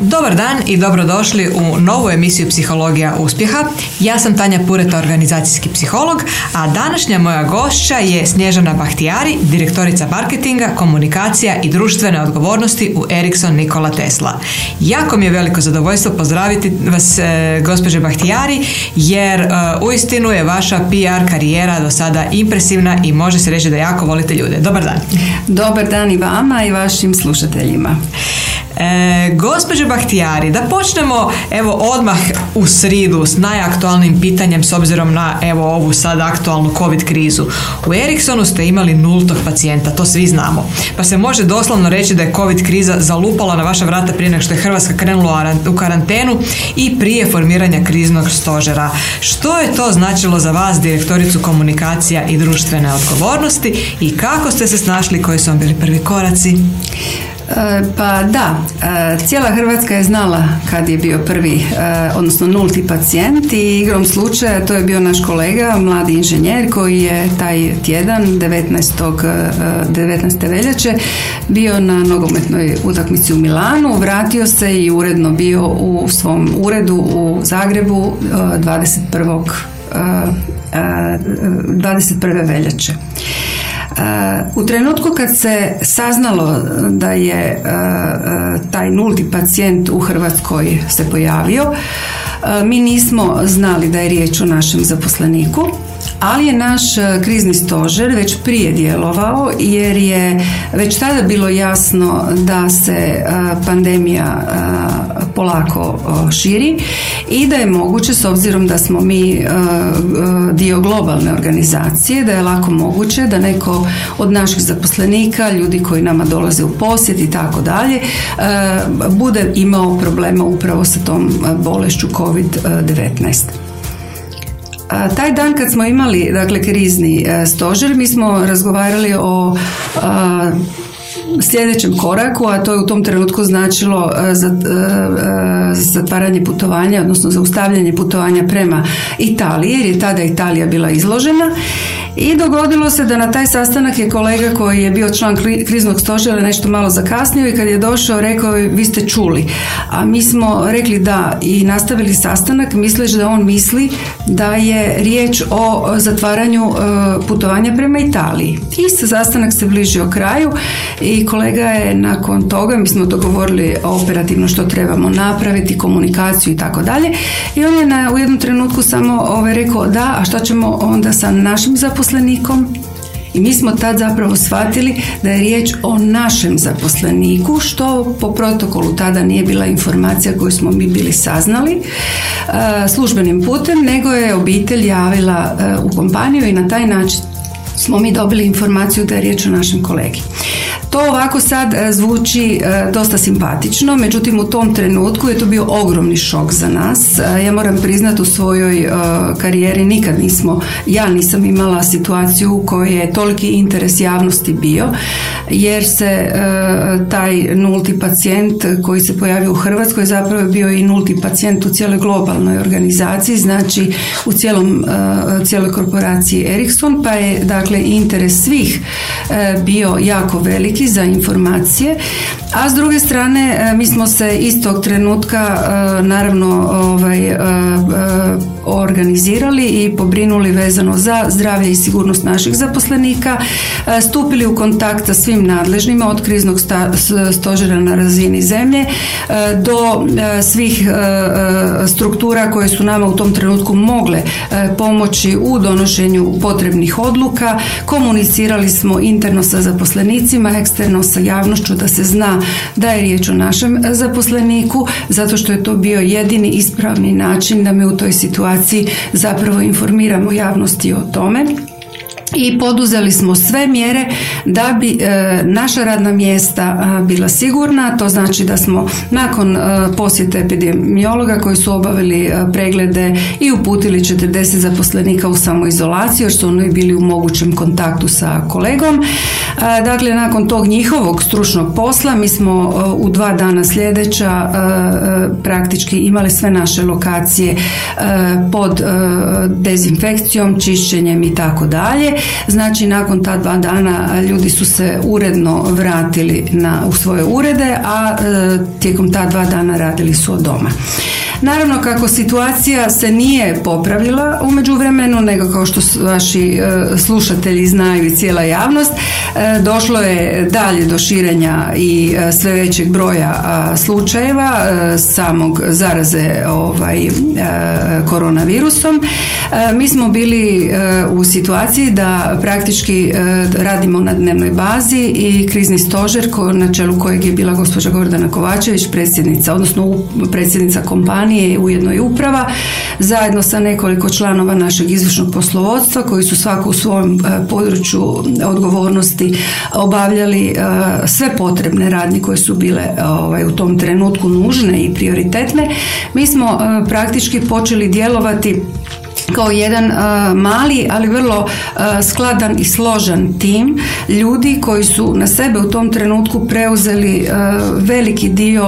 Dobar dan i dobrodošli u novu emisiju Psihologija uspjeha. Ja sam Tanja Pureta, organizacijski psiholog, a današnja moja gošća je Snježana Bahtijari, direktorica marketinga, komunikacija i društvene odgovornosti u Ericsson Nikola Tesla. Jako mi je veliko zadovoljstvo pozdraviti vas, e, gospođe Bahtijari, jer e, uistinu je vaša PR karijera do sada impresivna i može se reći da jako volite ljude. Dobar dan. Dobar dan i vama i vašim slušateljima. E, gospođe Bahtijari, da počnemo evo odmah u sridu s najaktualnim pitanjem s obzirom na evo ovu sad aktualnu covid krizu. U Ericssonu ste imali nultog pacijenta, to svi znamo. Pa se može doslovno reći da je covid kriza zalupala na vaša vrata prije nego što je Hrvatska krenula u karantenu i prije formiranja kriznog stožera. Što je to značilo za vas, direktoricu komunikacija i društvene odgovornosti i kako ste se snašli, koji su vam bili prvi koraci? E, pa da, e, cijela Hrvatska je znala kad je bio prvi, e, odnosno nulti pacijent i igrom slučaja to je bio naš kolega, mladi inženjer koji je taj tjedan 19. 19. veljače bio na nogometnoj utakmici u Milanu, vratio se i uredno bio u svom uredu u Zagrebu 21. 21. veljače. U trenutku kad se saznalo da je e, e, taj nulti pacijent u Hrvatskoj se pojavio, e, mi nismo znali da je riječ o našem zaposleniku ali je naš e, krizni stožer već prije djelovao jer je već tada bilo jasno da se e, pandemija e, polako širi i da je moguće s obzirom da smo mi dio globalne organizacije da je lako moguće da neko od naših zaposlenika, ljudi koji nama dolaze u posjet i tako dalje bude imao problema upravo sa tom bolešću COVID-19. Taj dan kad smo imali dakle krizni e, stožer mi smo razgovarali o sljedećem koraku, a to je u tom trenutku značilo e, za, e, zatvaranje putovanja, odnosno zaustavljanje putovanja prema Italiji, jer je tada Italija bila izložena i dogodilo se da na taj sastanak je kolega koji je bio član kriznog stožera nešto malo zakasnio i kad je došao rekao vi ste čuli. A mi smo rekli da i nastavili sastanak misleći da on misli da je riječ o zatvaranju e, putovanja prema Italiji. I sastanak se bližio kraju i kolega je nakon toga, mi smo dogovorili operativno što trebamo napraviti, komunikaciju i tako dalje. I on je na, u jednom trenutku samo ovaj, rekao da, a šta ćemo onda sa našim zaposlenim zaposlenikom i mi smo tad zapravo shvatili da je riječ o našem zaposleniku, što po protokolu tada nije bila informacija koju smo mi bili saznali e, službenim putem, nego je obitelj javila e, u kompaniju i na taj način smo mi dobili informaciju da je riječ o našem kolegi. To ovako sad e, zvuči e, dosta simpatično, međutim u tom trenutku je to bio ogromni šok za nas. E, ja moram priznati u svojoj karijeri nikad nismo, ja nisam imala situaciju u kojoj je toliki interes javnosti bio, jer se taj nulti pacijent koji se pojavio u Hrvatskoj zapravo je bio i nulti pacijent u cijeloj globalnoj organizaciji, znači u cijelom, cijeloj korporaciji Ericsson, pa je dakle interes svih bio jako velik za informacije, a s druge strane e, mi smo se istog trenutka e, naravno ovaj, e, organizirali i pobrinuli vezano za zdravlje i sigurnost naših zaposlenika, stupili u kontakt sa svim nadležnima od kriznog stožera na razini zemlje do svih struktura koje su nama u tom trenutku mogle pomoći u donošenju potrebnih odluka. Komunicirali smo interno sa zaposlenicima, eksterno sa javnošću da se zna da je riječ o našem zaposleniku zato što je to bio jedini ispravni način da me u toj situaciji zapravo informiramo javnosti o tome i poduzeli smo sve mjere da bi e, naša radna mjesta bila sigurna, to znači da smo nakon e, posjete epidemiologa koji su obavili e, preglede i uputili 40 zaposlenika u samoizolaciju jer su oni bili u mogućem kontaktu sa kolegom. Dakle, nakon tog njihovog stručnog posla mi smo u dva dana sljedeća praktički imali sve naše lokacije pod dezinfekcijom, čišćenjem i tako dalje Znači nakon ta dva dana ljudi su se uredno vratili na, u svoje urede, a e, tijekom ta dva dana radili su od doma. Naravno kako situacija se nije popravila u međuvremenu, nego kao što vaši e, slušatelji znaju i cijela javnost, e, došlo je dalje do širenja i e, sve većeg broja slučajeva samog zaraze ovaj, koronavirusom. Mi smo bili u situaciji da praktički radimo na dnevnoj bazi i krizni stožer na čelu kojeg je bila gospođa Gordana Kovačević, predsjednica, odnosno predsjednica kompanije kompanije ujedno i uprava zajedno sa nekoliko članova našeg izvršnog poslovodstva koji su svako u svom e, području odgovornosti obavljali e, sve potrebne radnje koje su bile ovaj, u tom trenutku nužne i prioritetne. Mi smo e, praktički počeli djelovati kao jedan uh, mali, ali vrlo uh, skladan i složen tim ljudi koji su na sebe u tom trenutku preuzeli uh, veliki dio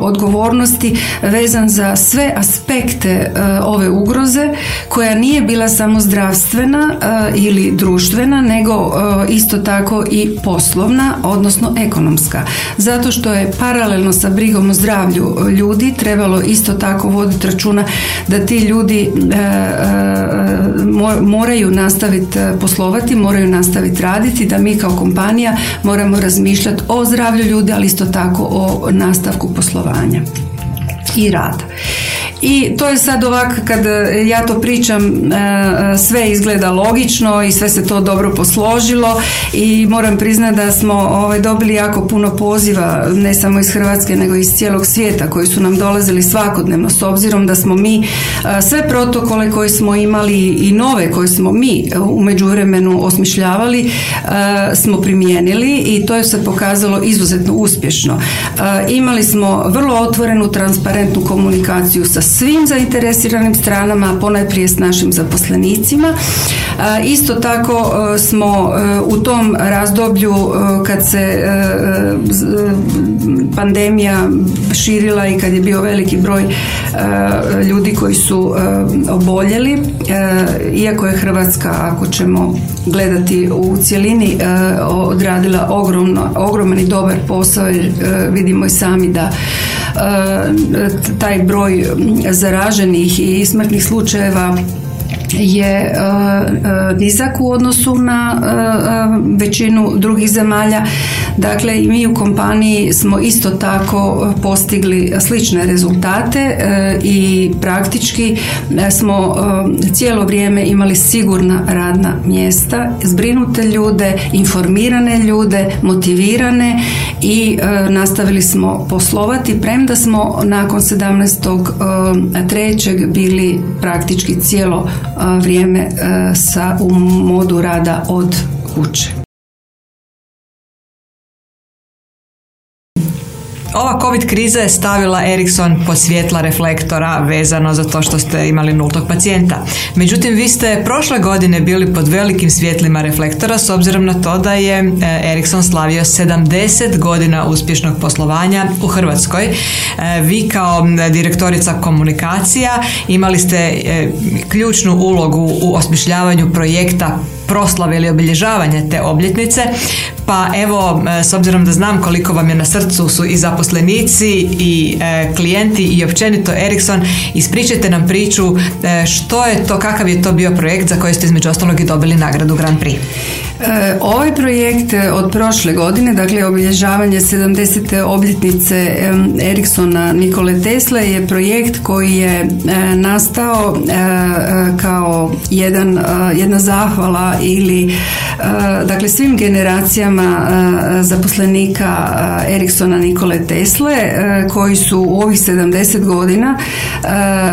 odgovornosti vezan za sve aspekte ove ugroze koja nije bila samo zdravstvena ili društvena nego isto tako i poslovna odnosno ekonomska. Zato što je paralelno sa brigom o zdravlju ljudi trebalo isto tako voditi računa da ti ljudi moraju nastaviti e, poslovati, moraju nastaviti raditi, da mi kao kompanija moramo razmišljati o zdravlju ljudi, ali isto tako o nastavku poslovanja i rada. I to je sad ovako kad ja to pričam e, sve izgleda logično i sve se to dobro posložilo i moram priznati da smo ovaj, dobili jako puno poziva ne samo iz Hrvatske nego iz cijelog svijeta koji su nam dolazili svakodnevno s obzirom da smo mi e, sve protokole koje smo imali i nove koje smo mi u međuvremenu osmišljavali e, smo primijenili i to je se pokazalo izuzetno uspješno. Imali smo vrlo otvorenu transparentnu komunikaciju sa svim zainteresiranim stranama, ponajprije s našim zaposlenicima. Isto tako e, smo e, u tom razdoblju e, kad se pandemija širila i kad je bio veliki broj ljudi koji su oboljeli, iako je Hrvatska, ako ćemo gledati u cjelini, odradila ogromno, ogroman i dobar posao jer vidimo i sami da taj broj zaraženih i smrtnih slučajeva je nizak u odnosu na većinu drugih zemalja Dakle, i mi u kompaniji smo isto tako postigli slične rezultate e, i praktički e, smo e, cijelo vrijeme imali sigurna radna mjesta, zbrinute ljude, informirane ljude, motivirane i nastavili smo poslovati, premda smo nakon 17. trećeg bili praktički cijelo vrijeme sa u modu rada od kuće. Ova COVID kriza je stavila Ericsson po svjetla reflektora vezano za to što ste imali nultog pacijenta. Međutim, vi ste prošle godine bili pod velikim svjetlima reflektora s obzirom na to da je e, Ericsson slavio 70 godina uspješnog poslovanja u Hrvatskoj. E, vi kao direktorica komunikacija imali ste ključnu ulogu u osmišljavanju projekta proslave ili obilježavanja te obljetnice. Pa evo, e, s obzirom da znam koliko vam je na srcu su i zaposlenici i e, klijenti i općenito Ericsson, ispričajte nam priču e, što je to, kakav je to bio projekt za koji ste između ostalog i dobili nagradu Grand Prix. E, ovaj projekt od prošle godine, dakle obilježavanje 70. obljetnice Ericssona Nikole Tesle je projekt koji je nastao kao jedan, jedna zahvala ili dakle svim generacijama zaposlenika Ericssona Nikole Tesle koji su u ovih 70 godina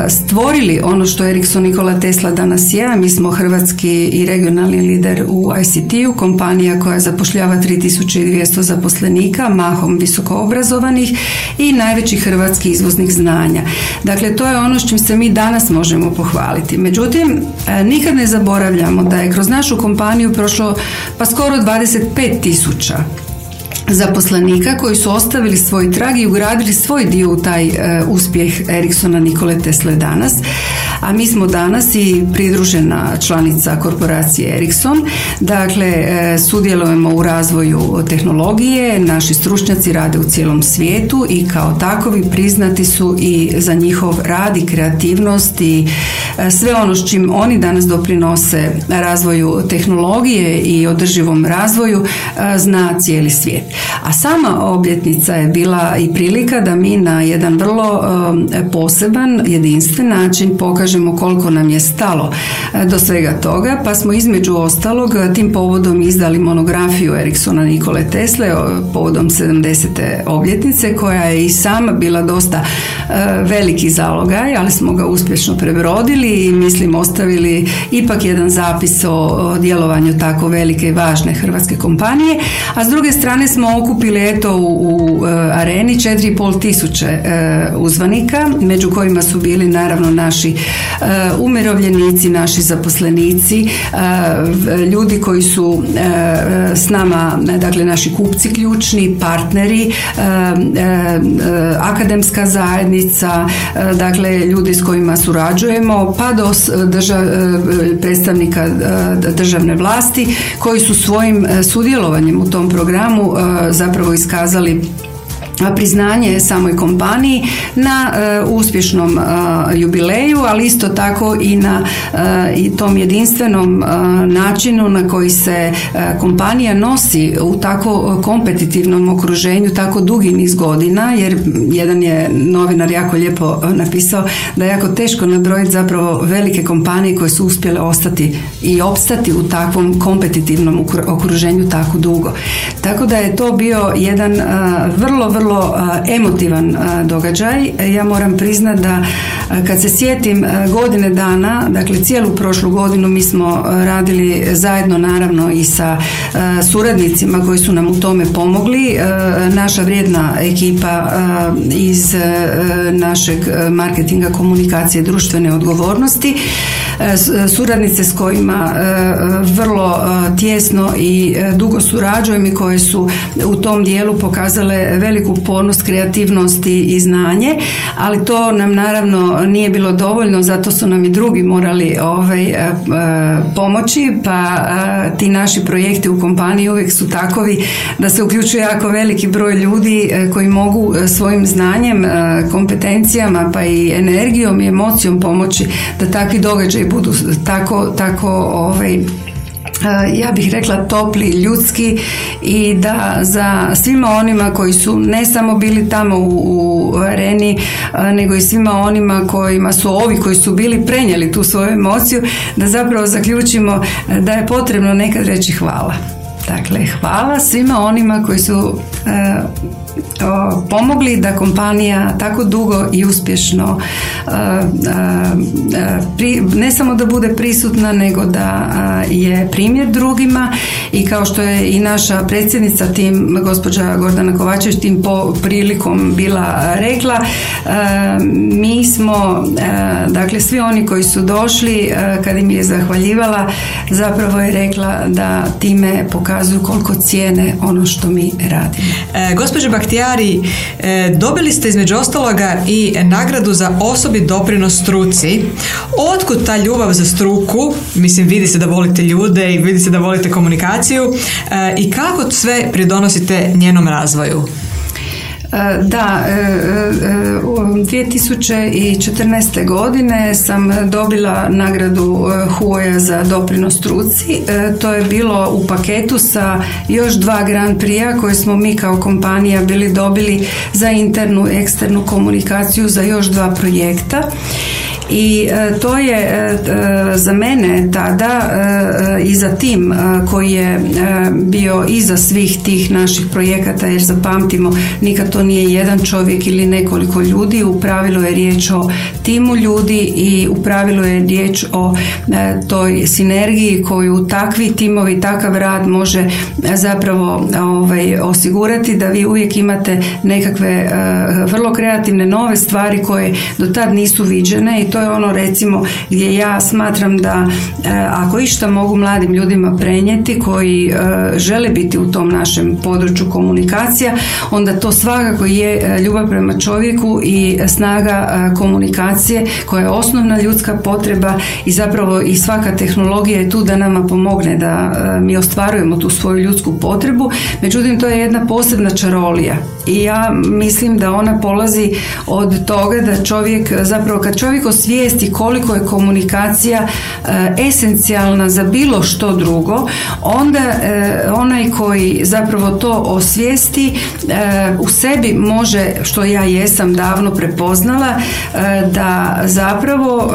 stvorili ono što Ericsson Nikola Tesla danas je. Mi smo hrvatski i regionalni lider u ICT-u, kompanija koja zapošljava 3200 zaposlenika, mahom visoko obrazovanih i najveći hrvatski izvoznik znanja. Dakle, to je ono s čim se mi danas možemo pohvaliti. Međutim, nikad ne zaboravljamo da je kroz našu kompaniju prošlo pa skoro 25 tisuća zaposlenika koji su ostavili svoj trag i ugradili svoj dio u taj e, uspjeh Eriksona Nikole Tesle danas. A mi smo danas i pridružena članica korporacije Ericsson. Dakle, e, sudjelujemo u razvoju tehnologije, naši stručnjaci rade u cijelom svijetu i kao takovi priznati su i za njihov rad i kreativnost i e, sve ono s čim oni danas doprinose razvoju tehnologije i održivom razvoju e, zna cijeli svijet. A sama obljetnica je bila i prilika da mi na jedan vrlo poseban, jedinstven način pokažemo koliko nam je stalo e, do svega toga, pa smo između ostalog tim povodom izdali monografiju Eriksona Nikole Tesle povodom 70. obljetnice koja je i sama bila dosta e, veliki zalogaj, ali smo ga uspješno prebrodili i mislim ostavili ipak jedan zapis o djelovanju tako velike i važne hrvatske kompanije, a s druge strane smo okupili eto u, u e, areni 4,5 tisuće uzvanika, među kojima su bili naravno naši umirovljenici, naši zaposlenici, ljudi koji su s nama, dakle naši kupci ključni, partneri, akademska zajednica, dakle ljudi s kojima surađujemo, pa do predstavnika državne vlasti koji su svojim sudjelovanjem u tom programu zapravo iskazali priznanje samoj kompaniji na e, uspješnom e, jubileju, ali isto tako i na e, i tom jedinstvenom načinu na koji se kompanija nosi u tako kompetitivnom okruženju tako dugi niz godina, jer jedan je novinar jako lijepo napisao da je jako teško nabrojiti zapravo velike kompanije koje su uspjele ostati i opstati u takvom kompetitivnom okruženju tako dugo. Tako da je to bio jedan vrlo, vrlo vrlo emotivan događaj. Ja moram priznati da kad se sjetim godine dana, dakle cijelu prošlu godinu mi smo radili zajedno naravno i sa suradnicima koji su nam u tome pomogli. Naša vrijedna ekipa iz našeg marketinga, komunikacije, društvene odgovornosti, suradnice s kojima vrlo tjesno i dugo surađujem i koje su u tom dijelu pokazale veliku upornost, kreativnosti i znanje, ali to nam naravno nije bilo dovoljno, zato su nam i drugi morali ovaj, e, e, pomoći, pa e, ti naši projekti u kompaniji uvijek su takovi da se uključuje jako veliki broj ljudi koji mogu svojim znanjem, kompetencijama pa i energijom i emocijom pomoći da takvi događaji budu tako, tako ovaj, ja bih rekla topli, ljudski i da za svima onima koji su ne samo bili tamo u, areni, nego i svima onima kojima su ovi koji su bili prenijeli tu svoju emociju, da zapravo zaključimo da je potrebno nekad reći hvala. Dakle, hvala svima onima koji su pomogli da kompanija tako dugo i uspješno ne samo da bude prisutna nego da je primjer drugima i kao što je i naša predsjednica tim gospođa Gordana Kovačević tim po prilikom bila rekla mi smo dakle svi oni koji su došli kad im je zahvaljivala zapravo je rekla da time pokazuju koliko cijene ono što mi radimo. E, gospođa Bahtijari, e, dobili ste između ostaloga i nagradu za osobi doprinos struci. Otkud ta ljubav za struku? Mislim, vidi se da volite ljude i vidi se da volite komunikaciju. E, I kako sve pridonosite njenom razvoju? E, da, 2014. E, godine sam dobila nagradu Huoja za doprinos struci. To je bilo u paketu sa još dva Grand Prix koje smo mi kao kompanija bili dobili za internu i eksternu komunikaciju za još dva projekta i e, to je e, e, za mene tada i za tim koji je bio iza svih tih naših projekata jer zapamtimo nikad to nije jedan čovjek ili nekoliko ljudi u pravilu je riječ o timu ljudi i u pravilu je riječ o toj sinergiji koju takvi timovi takav rad može zapravo ovaj, osigurati da vi uvijek imate nekakve vrlo kreativne nove stvari koje do tad nisu viđene i to je ono recimo gdje ja smatram da ako išta mogu mladim ljudima prenijeti koji žele biti u tom našem području komunikacija, onda to svakako je ljubav prema čovjeku i snaga komunikacije koja je osnovna ljudska potreba i zapravo i svaka tehnologija je tu da nama pomogne da mi ostvarujemo tu svoju ljudsku potrebu. Međutim, to je jedna posebna čarolija i ja mislim da ona polazi od toga da čovjek, zapravo kad čovjek osvijesti koliko je komunikacija esencijalna za bilo što drugo, onda onaj koji zapravo to osvijesti u sebi može, što ja jesam davno prepoznala, da zapravo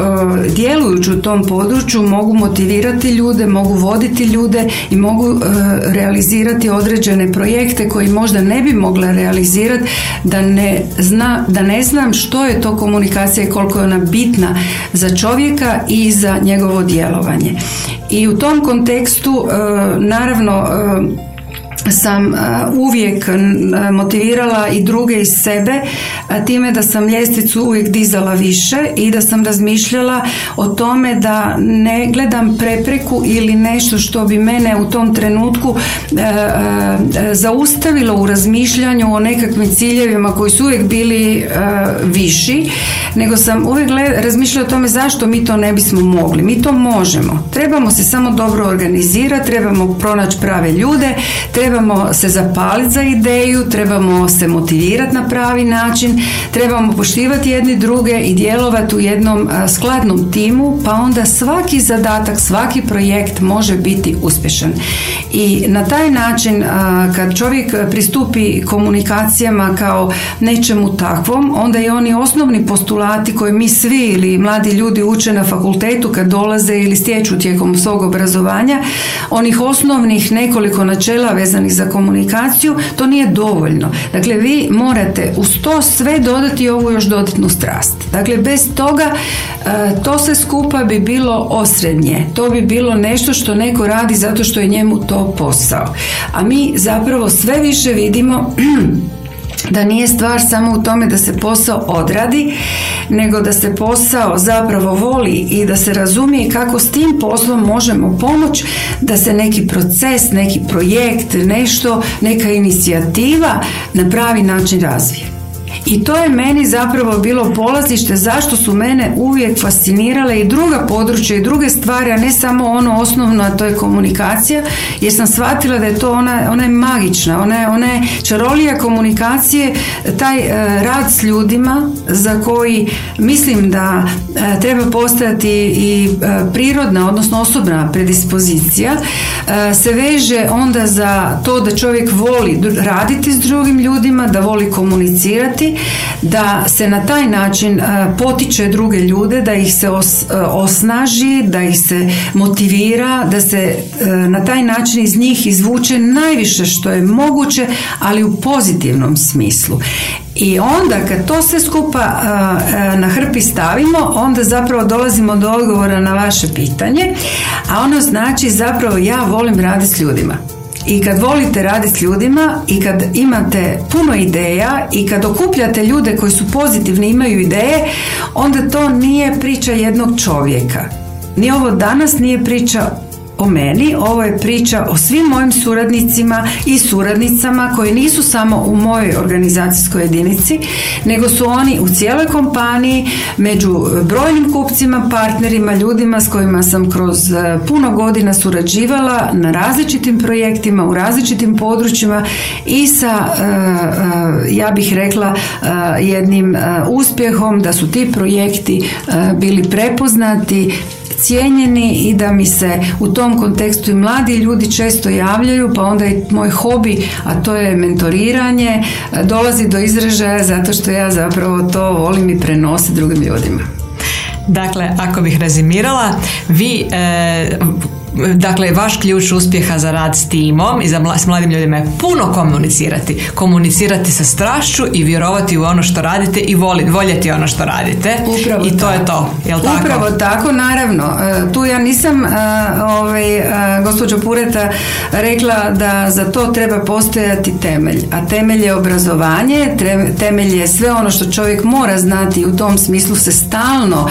djelujući u tom području mogu motivirati ljude, mogu voditi ljude i mogu realizirati određene projekte koji možda ne bi mogla realizirati da ne, zna, da ne znam što je to komunikacija i koliko je ona bitna za čovjeka i za njegovo djelovanje. I u tom kontekstu naravno sam uvijek motivirala i druge iz sebe time da sam ljestvicu uvijek dizala više i da sam razmišljala o tome da ne gledam prepreku ili nešto što bi mene u tom trenutku zaustavilo u razmišljanju o nekakvim ciljevima koji su uvijek bili viši, nego sam uvijek razmišljala o tome zašto mi to ne bismo mogli. Mi to možemo. Trebamo se samo dobro organizirati, trebamo pronaći prave ljude, trebamo trebamo se zapaliti za ideju, trebamo se motivirati na pravi način, trebamo poštivati jedni druge i djelovati u jednom skladnom timu, pa onda svaki zadatak, svaki projekt može biti uspješan. I na taj način kad čovjek pristupi komunikacijama kao nečemu takvom, onda i oni osnovni postulati koje mi svi ili mladi ljudi uče na fakultetu kad dolaze ili stječu tijekom svog obrazovanja, onih osnovnih nekoliko načela vezanih za komunikaciju, to nije dovoljno. Dakle, vi morate uz to sve dodati ovu još dodatnu strast. Dakle, bez toga e, to sve skupa bi bilo osrednje. To bi bilo nešto što neko radi zato što je njemu to posao. A mi zapravo sve više vidimo da nije stvar samo u tome da se posao odradi, nego da se posao zapravo voli i da se razumije kako s tim poslom možemo pomoći da se neki proces, neki projekt, nešto, neka inicijativa na pravi način razvije. I to je meni zapravo bilo polazište zašto su mene uvijek fascinirale i druga područja i druge stvari, a ne samo ono osnovno, a to je komunikacija, jer sam shvatila da je to ona, ona je magična, ona je, ona je čarolija komunikacije, taj e, rad s ljudima za koji mislim da e, treba postojati i e, prirodna, odnosno osobna predispozicija, se veže onda za to da čovjek voli raditi s drugim ljudima, da voli komunicirati, da se na taj način e, potiče druge ljude, da ih se e, osnaži, da ih se motivira, da se e, na taj način iz njih izvuče najviše što je moguće, ali u pozitivnom smislu. I onda kad to sve skupa na hrpi stavimo, onda zapravo dolazimo do odgovora na vaše pitanje, a ono znači zapravo ja volim raditi s ljudima. I kad volite raditi s ljudima i kad imate puno ideja i kad okupljate ljude koji su pozitivni, imaju ideje, onda to nije priča jednog čovjeka. Ni ovo danas nije priča o meni, ovo je priča o svim mojim suradnicima i suradnicama koji nisu samo u mojoj organizacijskoj jedinici, nego su oni u cijeloj kompaniji, među brojnim kupcima, partnerima, ljudima s kojima sam kroz e, puno godina surađivala na različitim projektima, u različitim područjima i sa, e, e, ja bih rekla, jednim uspjehom da su ti projekti bili prepoznati cijenjeni i da mi se u tom kontekstu i mladi ljudi često javljaju, pa onda i moj hobi, a to je mentoriranje, dolazi do izražaja zato što ja zapravo to volim i prenositi drugim ljudima. Dakle, ako bih rezimirala, vi e, dakle, vaš ključ uspjeha za rad s timom i za s mladim ljudima je puno komunicirati. Komunicirati sa strašću i vjerovati u ono što radite i voljeti ono što radite. Upravo I to je to. Jel tako? Upravo tako, naravno. E, tu ja nisam, e, ovaj, e, gospođo Pureta, rekla da za to treba postojati temelj. A temelj je obrazovanje, temelj je sve ono što čovjek mora znati u tom smislu se stalno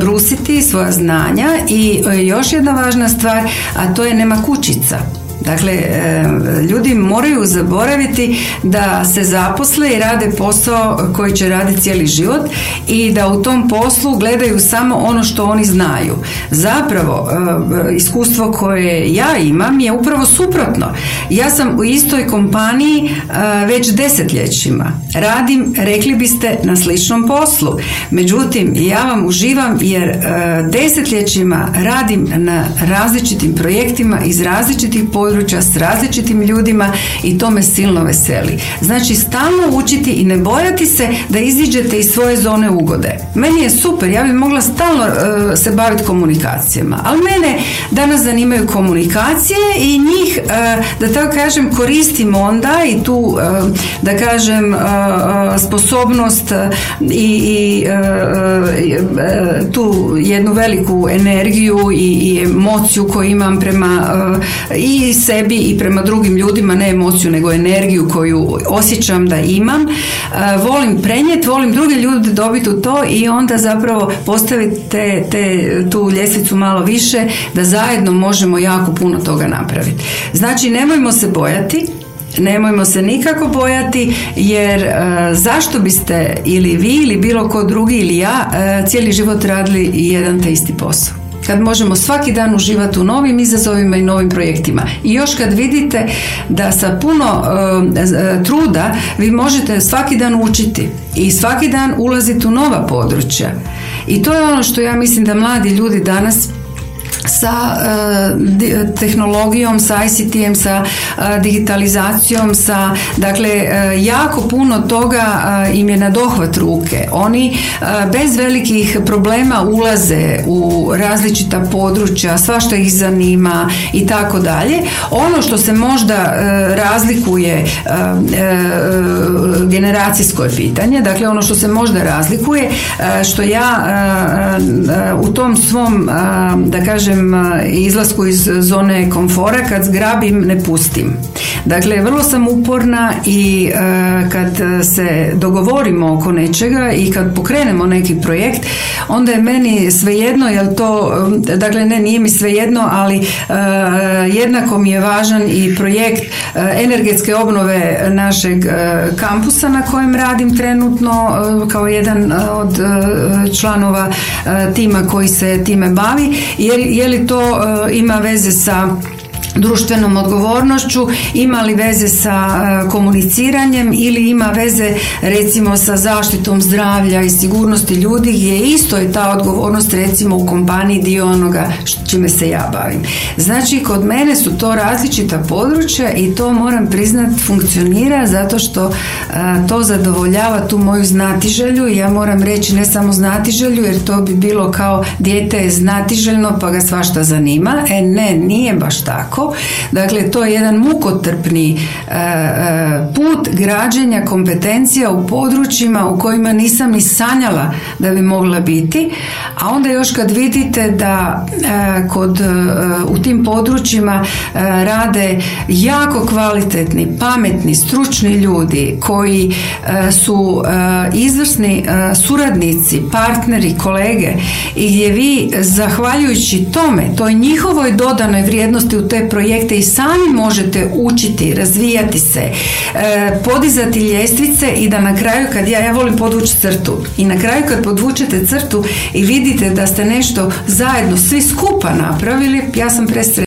brusiti svoja znanja i još jedna važna stvar, a to je nema kućica. Dakle, e, ljudi moraju zaboraviti da se zaposle i rade posao koji će raditi cijeli život i da u tom poslu gledaju samo ono što oni znaju. Zapravo, e, iskustvo koje ja imam je upravo suprotno. Ja sam u istoj kompaniji e, već desetljećima. Radim, rekli biste, na sličnom poslu. Međutim, ja vam uživam jer desetljećima radim na različitim projektima iz različitih područja s različitim ljudima i to me silno veseli. Znači stalno učiti i ne bojati se da iziđete iz svoje zone ugode. Meni je super, ja bih mogla stalno e, se baviti komunikacijama, ali mene danas zanimaju komunikacije i njih, e, da tako kažem, koristim onda i tu, e, da kažem, sposobnost i, i tu jednu veliku energiju i, i emociju koju imam prema i sebi i prema drugim ljudima, ne emociju nego energiju koju osjećam da imam. E, volim prenijeti, volim druge ljude dobiti u to i onda zapravo postaviti te, te, tu ljestvicu malo više da zajedno možemo jako puno toga napraviti. Znači nemojmo se bojati, Nemojmo se nikako bojati jer e, zašto biste ili vi ili bilo ko drugi ili ja e, cijeli život radili jedan te isti posao kad možemo svaki dan uživati u novim izazovima i novim projektima. I još kad vidite da sa puno e, truda vi možete svaki dan učiti i svaki dan ulaziti u nova područja. I to je ono što ja mislim da mladi ljudi danas sa uh, tehnologijom, sa ICT-em, sa uh, digitalizacijom, sa dakle uh, jako puno toga im je na dohvat ruke. Oni bez velikih problema ulaze u različita područja, sva što ih zanima i tako dalje. Ono što se možda razlikuje generacijsko je pitanje, dakle ono što se možda razlikuje što ja u tom svom da kažem kažem izlasku iz zone komfora kad zgrabim ne pustim. Dakle, vrlo sam uporna i kad se dogovorimo oko nečega i kad pokrenemo neki projekt, onda je meni svejedno, jel to, dakle ne, nije mi svejedno, ali jednako mi je važan i projekt energetske obnove našeg kampusa na kojem radim trenutno kao jedan od članova tima koji se time bavi, jer je li to e, ima veze sa društvenom odgovornošću, ima li veze sa e, komuniciranjem ili ima veze recimo sa zaštitom zdravlja i sigurnosti ljudi gdje isto je ta odgovornost recimo u kompaniji dio onoga čime se ja bavim. Znači kod mene su to različita područja i to moram priznat funkcionira zato što e, to zadovoljava tu moju znatiželju i ja moram reći ne samo znatiželju jer to bi bilo kao dijete je znatiželjno pa ga svašta zanima. E ne, nije baš tako Dakle, to je jedan mukotrpni e, e, put građenja kompetencija u područjima u kojima nisam ni sanjala da bi mogla biti, a onda još kad vidite da e, kod u tim područjima rade jako kvalitetni, pametni, stručni ljudi koji su izvrsni suradnici, partneri, kolege i gdje vi zahvaljujući tome, toj njihovoj dodanoj vrijednosti u te projekte i sami možete učiti, razvijati se, e, podizati ljestvice i da na kraju kad ja, ja volim podvući crtu i na kraju kad podvučete crtu i vidite da ste nešto zajedno svi skupa napravili, ja sam presretna.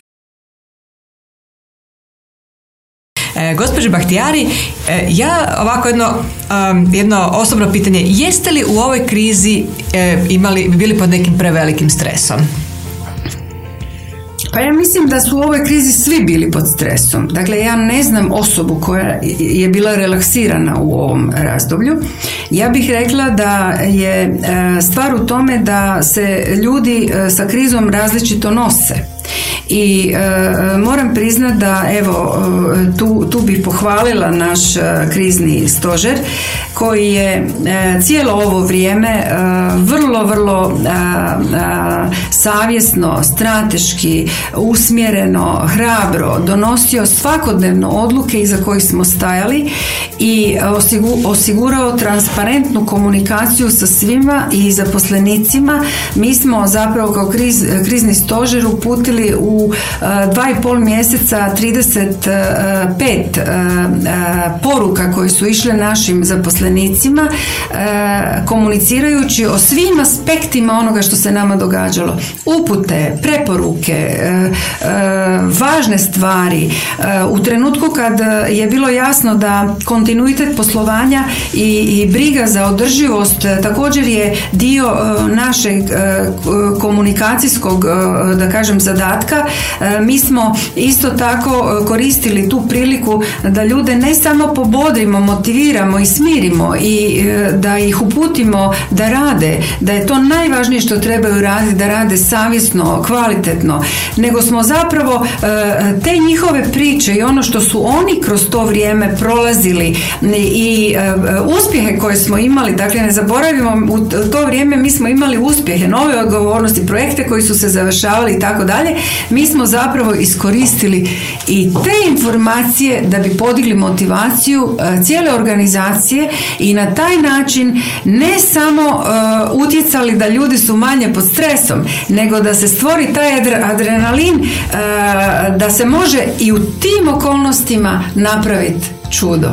E, Bahtijari, e, ja ovako jedno, jedno osobno pitanje, jeste li u ovoj krizi e, imali, bili pod nekim prevelikim stresom? Pa ja mislim da su u ovoj krizi svi bili pod stresom. Dakle, ja ne znam osobu koja je bila relaksirana u ovom razdoblju. Ja bih rekla da je e, stvar u tome da se ljudi e, sa krizom različito nose. I e, moram priznati da evo e, tu, tu bih pohvalila naš e, krizni stožer koji je cijelo ovo vrijeme vrlo, vrlo savjesno, strateški, usmjereno, hrabro donosio svakodnevno odluke iza kojih smo stajali i osigurao transparentnu komunikaciju sa svima i zaposlenicima. Mi smo zapravo kao kriz, krizni stožer uputili u dva i pol mjeseca 35 poruka koje su išle našim zaposlenicima komunicirajući o svim aspektima onoga što se nama događalo. Upute, preporuke, važne stvari. U trenutku kad je bilo jasno da kontinuitet poslovanja i briga za održivost također je dio našeg komunikacijskog da kažem zadatka E, mi smo isto tako e, koristili tu priliku da ljude ne samo pobodrimo, motiviramo i smirimo i e, da ih uputimo da rade, da je to najvažnije što trebaju raditi, da rade savjesno, kvalitetno, nego smo zapravo te njihove priče i ono što su oni kroz to vrijeme prolazili i uspjehe koje smo imali, dakle ne zaboravimo u to vrijeme mi smo imali uspjehe, nove odgovornosti, projekte koji su se završavali i tako dalje, mi smo zapravo iskoristili i te informacije da bi podigli motivaciju e, cijele organizacije i na taj način ne samo e, utjecali da ljudi su manje pod stresom, nego da se stvori taj adrenalin e, da se može i u tim okolnostima napraviti čudo.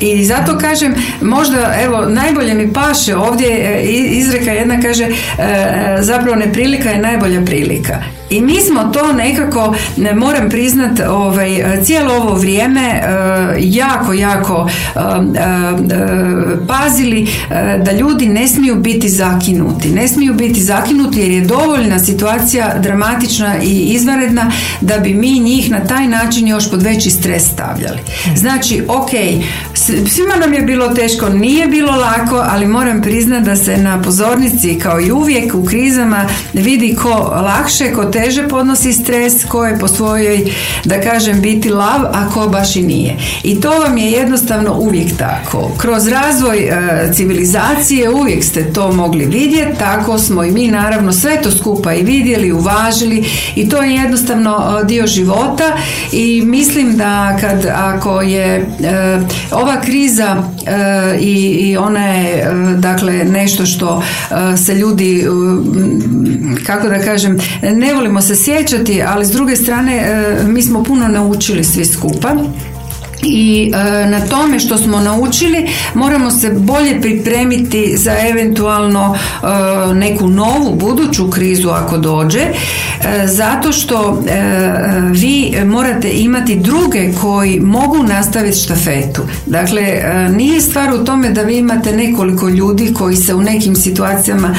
I zato kažem, možda evo najbolje mi paše ovdje izreka jedna kaže zapravo neprilika je najbolja prilika. I mi smo to nekako, ne moram priznat, ovaj, cijelo ovo vrijeme e, jako, jako e, e, pazili da ljudi ne smiju biti zakinuti. Ne smiju biti zakinuti jer je dovoljna situacija dramatična i izvanredna da bi mi njih na taj način još pod veći stres stavljali. Znači, ok, svima nam je bilo teško, nije bilo lako, ali moram priznati da se na pozornici kao i uvijek u krizama vidi ko lakše, ko teže podnosi stres, ko je po svojoj, da kažem, biti lav, a ko baš i nije. I to vam je jednostavno uvijek tako. Kroz razvoj e, civilizacije uvijek ste to mogli vidjeti, tako smo i mi naravno sve to skupa i vidjeli, uvažili i to je jednostavno e, dio života i mislim da kad ako je e, ova kriza i, i ona je dakle nešto što se ljudi kako da kažem ne volimo se sjećati, ali s druge strane e, mi smo puno naučili svi skupa i e, na tome što smo naučili moramo se bolje pripremiti za eventualno e, neku novu buduću krizu ako dođe e, zato što vi morate imati druge koji mogu nastaviti štafetu. Dakle nije stvar u tome da vi imate nekoliko ljudi koji se u nekim situacijama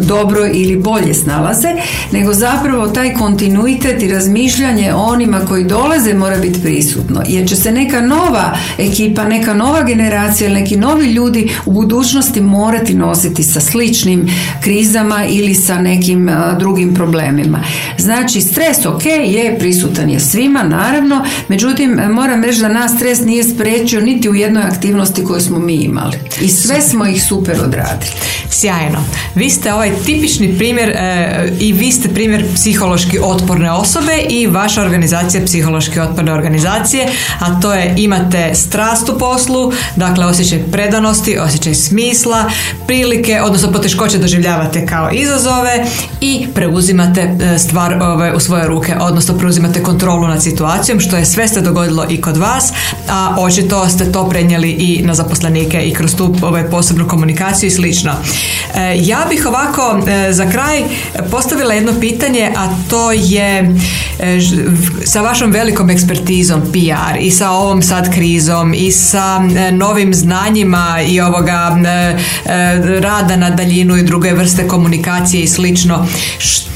dobro ili bolje snalaze nego zapravo taj kontinuitet i razmišljanje onima koji dolaze mora biti prisutno. Jer će se neka nova ekipa, neka nova generacija ili neki novi ljudi u budućnosti morati nositi sa sličnim krizama ili sa nekim drugim problemima. Znači, stres ok, je prisutan je svima, naravno, međutim, moram reći da nas stres nije spriječio niti u jednoj aktivnosti koju smo mi imali. I sve smo ih super odradili. Sjajno. Vi ste ovaj tipični primjer e, i vi ste primjer psihološki otporne osobe i vaša organizacija psihološki otporne organizacije, a to je imate strast u poslu, dakle osjećaj predanosti, osjećaj smisla, prilike, odnosno poteškoće doživljavate kao izazove i preuzimate e, stvar u svoje ruke, odnosno preuzimate kontrolu nad situacijom, što je sve ste dogodilo i kod vas, a očito ste to prenijeli i na zaposlenike i kroz tu ove, posebnu komunikaciju i slično. E, ja bih ovako e, za kraj postavila jedno pitanje, a to je sa vašom velikom ekspertizom PR i sa ovom sad krizom i sa e, novim znanjima i ovoga e, e, rada na daljinu i druge vrste komunikacije i slično. Što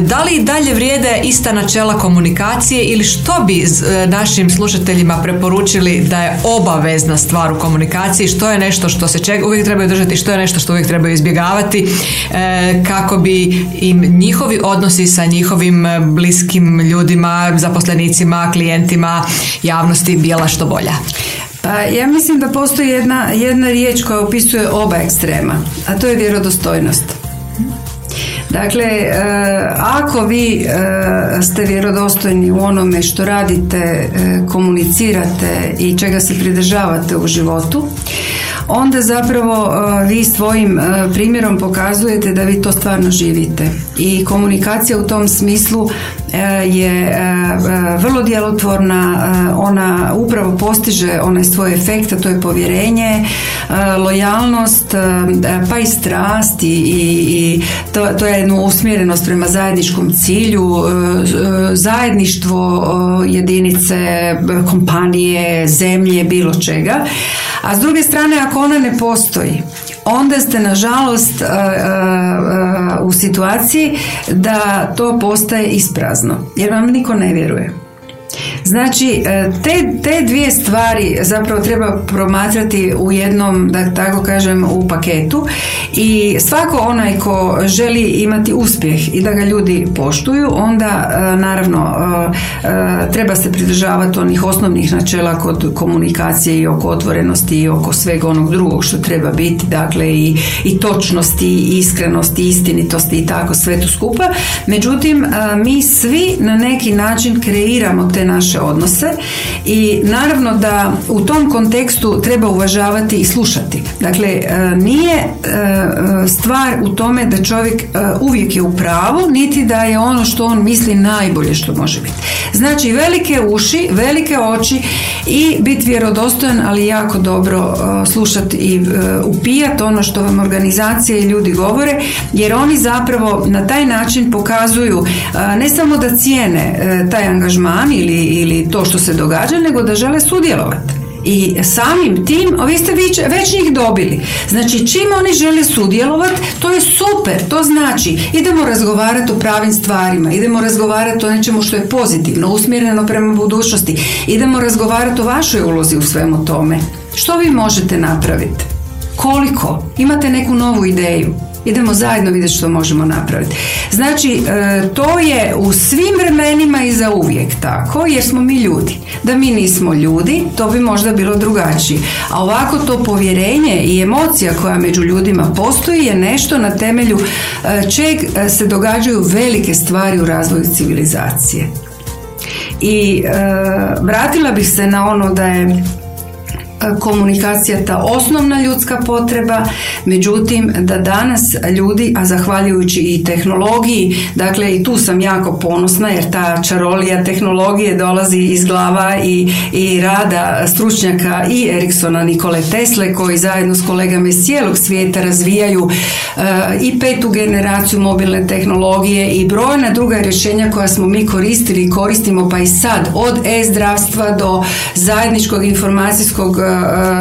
da li dalje vrijede ista načela komunikacije ili što bi našim slušateljima preporučili da je obavezna stvar u komunikaciji, što je nešto što se čega uvijek trebaju držati, što je nešto što uvijek trebaju izbjegavati kako bi im njihovi odnosi sa njihovim bliskim ljudima, zaposlenicima, klijentima, javnosti bila što bolja? Pa ja mislim da postoji jedna, jedna riječ koja opisuje oba ekstrema, a to je vjerodostojnost. Dakle, e, ako vi e, ste vjerodostojni u onome što radite, e, komunicirate i čega se pridržavate u životu, onda zapravo vi svojim primjerom pokazujete da vi to stvarno živite. I komunikacija u tom smislu je vrlo djelotvorna, ona upravo postiže onaj svoj efekt, a to je povjerenje, lojalnost, pa i strast i, i to, to je jednu usmjerenost prema zajedničkom cilju, zajedništvo jedinice, kompanije, zemlje, bilo čega. A s druge strane, ako ona ne postoji, onda ste nažalost u situaciji da to postaje isprazno jer vam niko ne vjeruje. Znači, e, te, te dvije stvari zapravo treba promatrati u jednom, da tako kažem, u paketu i svako onaj ko želi imati uspjeh i da ga ljudi poštuju, onda e, naravno e, treba se pridržavati onih osnovnih načela kod komunikacije i oko otvorenosti i oko svega onog drugog što treba biti, dakle i, i točnosti, i iskrenosti, i istinitosti i tako sve to skupa. Međutim, mi svi na neki način kreiramo te naše odnose i naravno da u tom kontekstu treba uvažavati i slušati. Dakle, e, nije e, stvar u tome da čovjek e, uvijek je u pravu, niti da je ono što on misli najbolje što može biti. Znači, velike uši, velike oči i biti vjerodostojan, ali jako dobro slušati i upijati ono što vam organizacije i ljudi govore, jer oni zapravo na taj način pokazuju ne samo da cijene taj angažman ili, ili to što se događa, nego da žele sudjelovati. I samim tim, vi ste već njih dobili. Znači, čim oni žele sudjelovati, to je super. To znači, idemo razgovarati o pravim stvarima, idemo razgovarati o nečemu što je pozitivno, usmjereno prema budućnosti, idemo razgovarati o vašoj ulozi u svemu tome. Što vi možete napraviti? Koliko? Imate neku novu ideju? Idemo zajedno vidjeti što možemo napraviti. Znači, e, to je u svim vremenima i za uvijek tako, jer smo mi ljudi. Da mi nismo ljudi, to bi možda bilo drugačije. A ovako to povjerenje i emocija koja među ljudima postoji je nešto na temelju e, čeg e, se događaju velike stvari u razvoju civilizacije. I vratila bih se na ono da je komunikacija ta osnovna ljudska potreba, međutim da danas ljudi, a zahvaljujući i tehnologiji, dakle i tu sam jako ponosna jer ta čarolija tehnologije dolazi iz glava i, i rada stručnjaka i Eriksona Nikole Tesle koji zajedno s kolegama iz cijelog svijeta razvijaju eh, i petu generaciju mobilne tehnologije i brojna druga rješenja koja smo mi koristili i koristimo pa i sad od e-zdravstva do zajedničkog informacijskog E,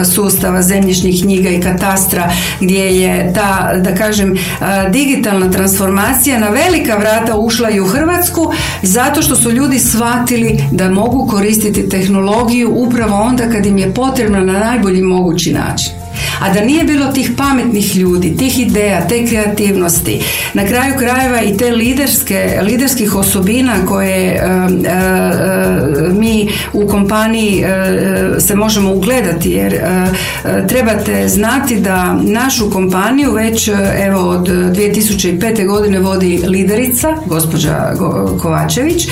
sustava zemljišnih knjiga i katastra gdje je ta, da kažem, e, digitalna transformacija na velika vrata ušla i u Hrvatsku zato što su ljudi shvatili da mogu koristiti tehnologiju upravo onda kad im je potrebno na najbolji mogući način. A da nije bilo tih pametnih ljudi, tih ideja, te kreativnosti, na kraju krajeva i te liderske, liderskih osobina koje e, e, mi u kompaniji e, se možemo ugledati jer trebate znati da našu kompaniju već evo od 2005. godine vodi liderica, gospođa Kovačević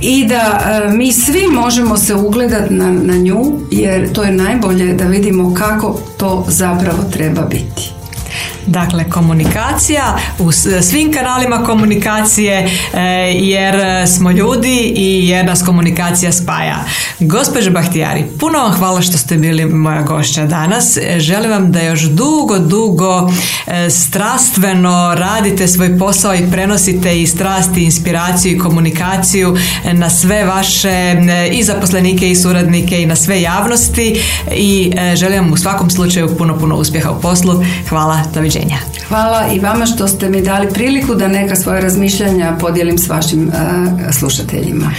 i da mi svi možemo se ugledati na, na nju jer to je najbolje da vidimo kako to zapravo treba biti. Dakle, komunikacija u svim kanalima komunikacije e, jer smo ljudi i jer nas komunikacija spaja. Gospođo Bahtijari, puno vam hvala što ste bili moja gošća danas. E, želim vam da još dugo, dugo e, strastveno radite svoj posao i prenosite i strasti, inspiraciju i komunikaciju na sve vaše i zaposlenike i suradnike i na sve javnosti i želim vam u svakom slučaju puno, puno uspjeha u poslu. Hvala, doviđenja. Doviđenja. Hvala i vama što ste mi dali priliku da neka svoja razmišljanja podijelim s vašim slušateljima.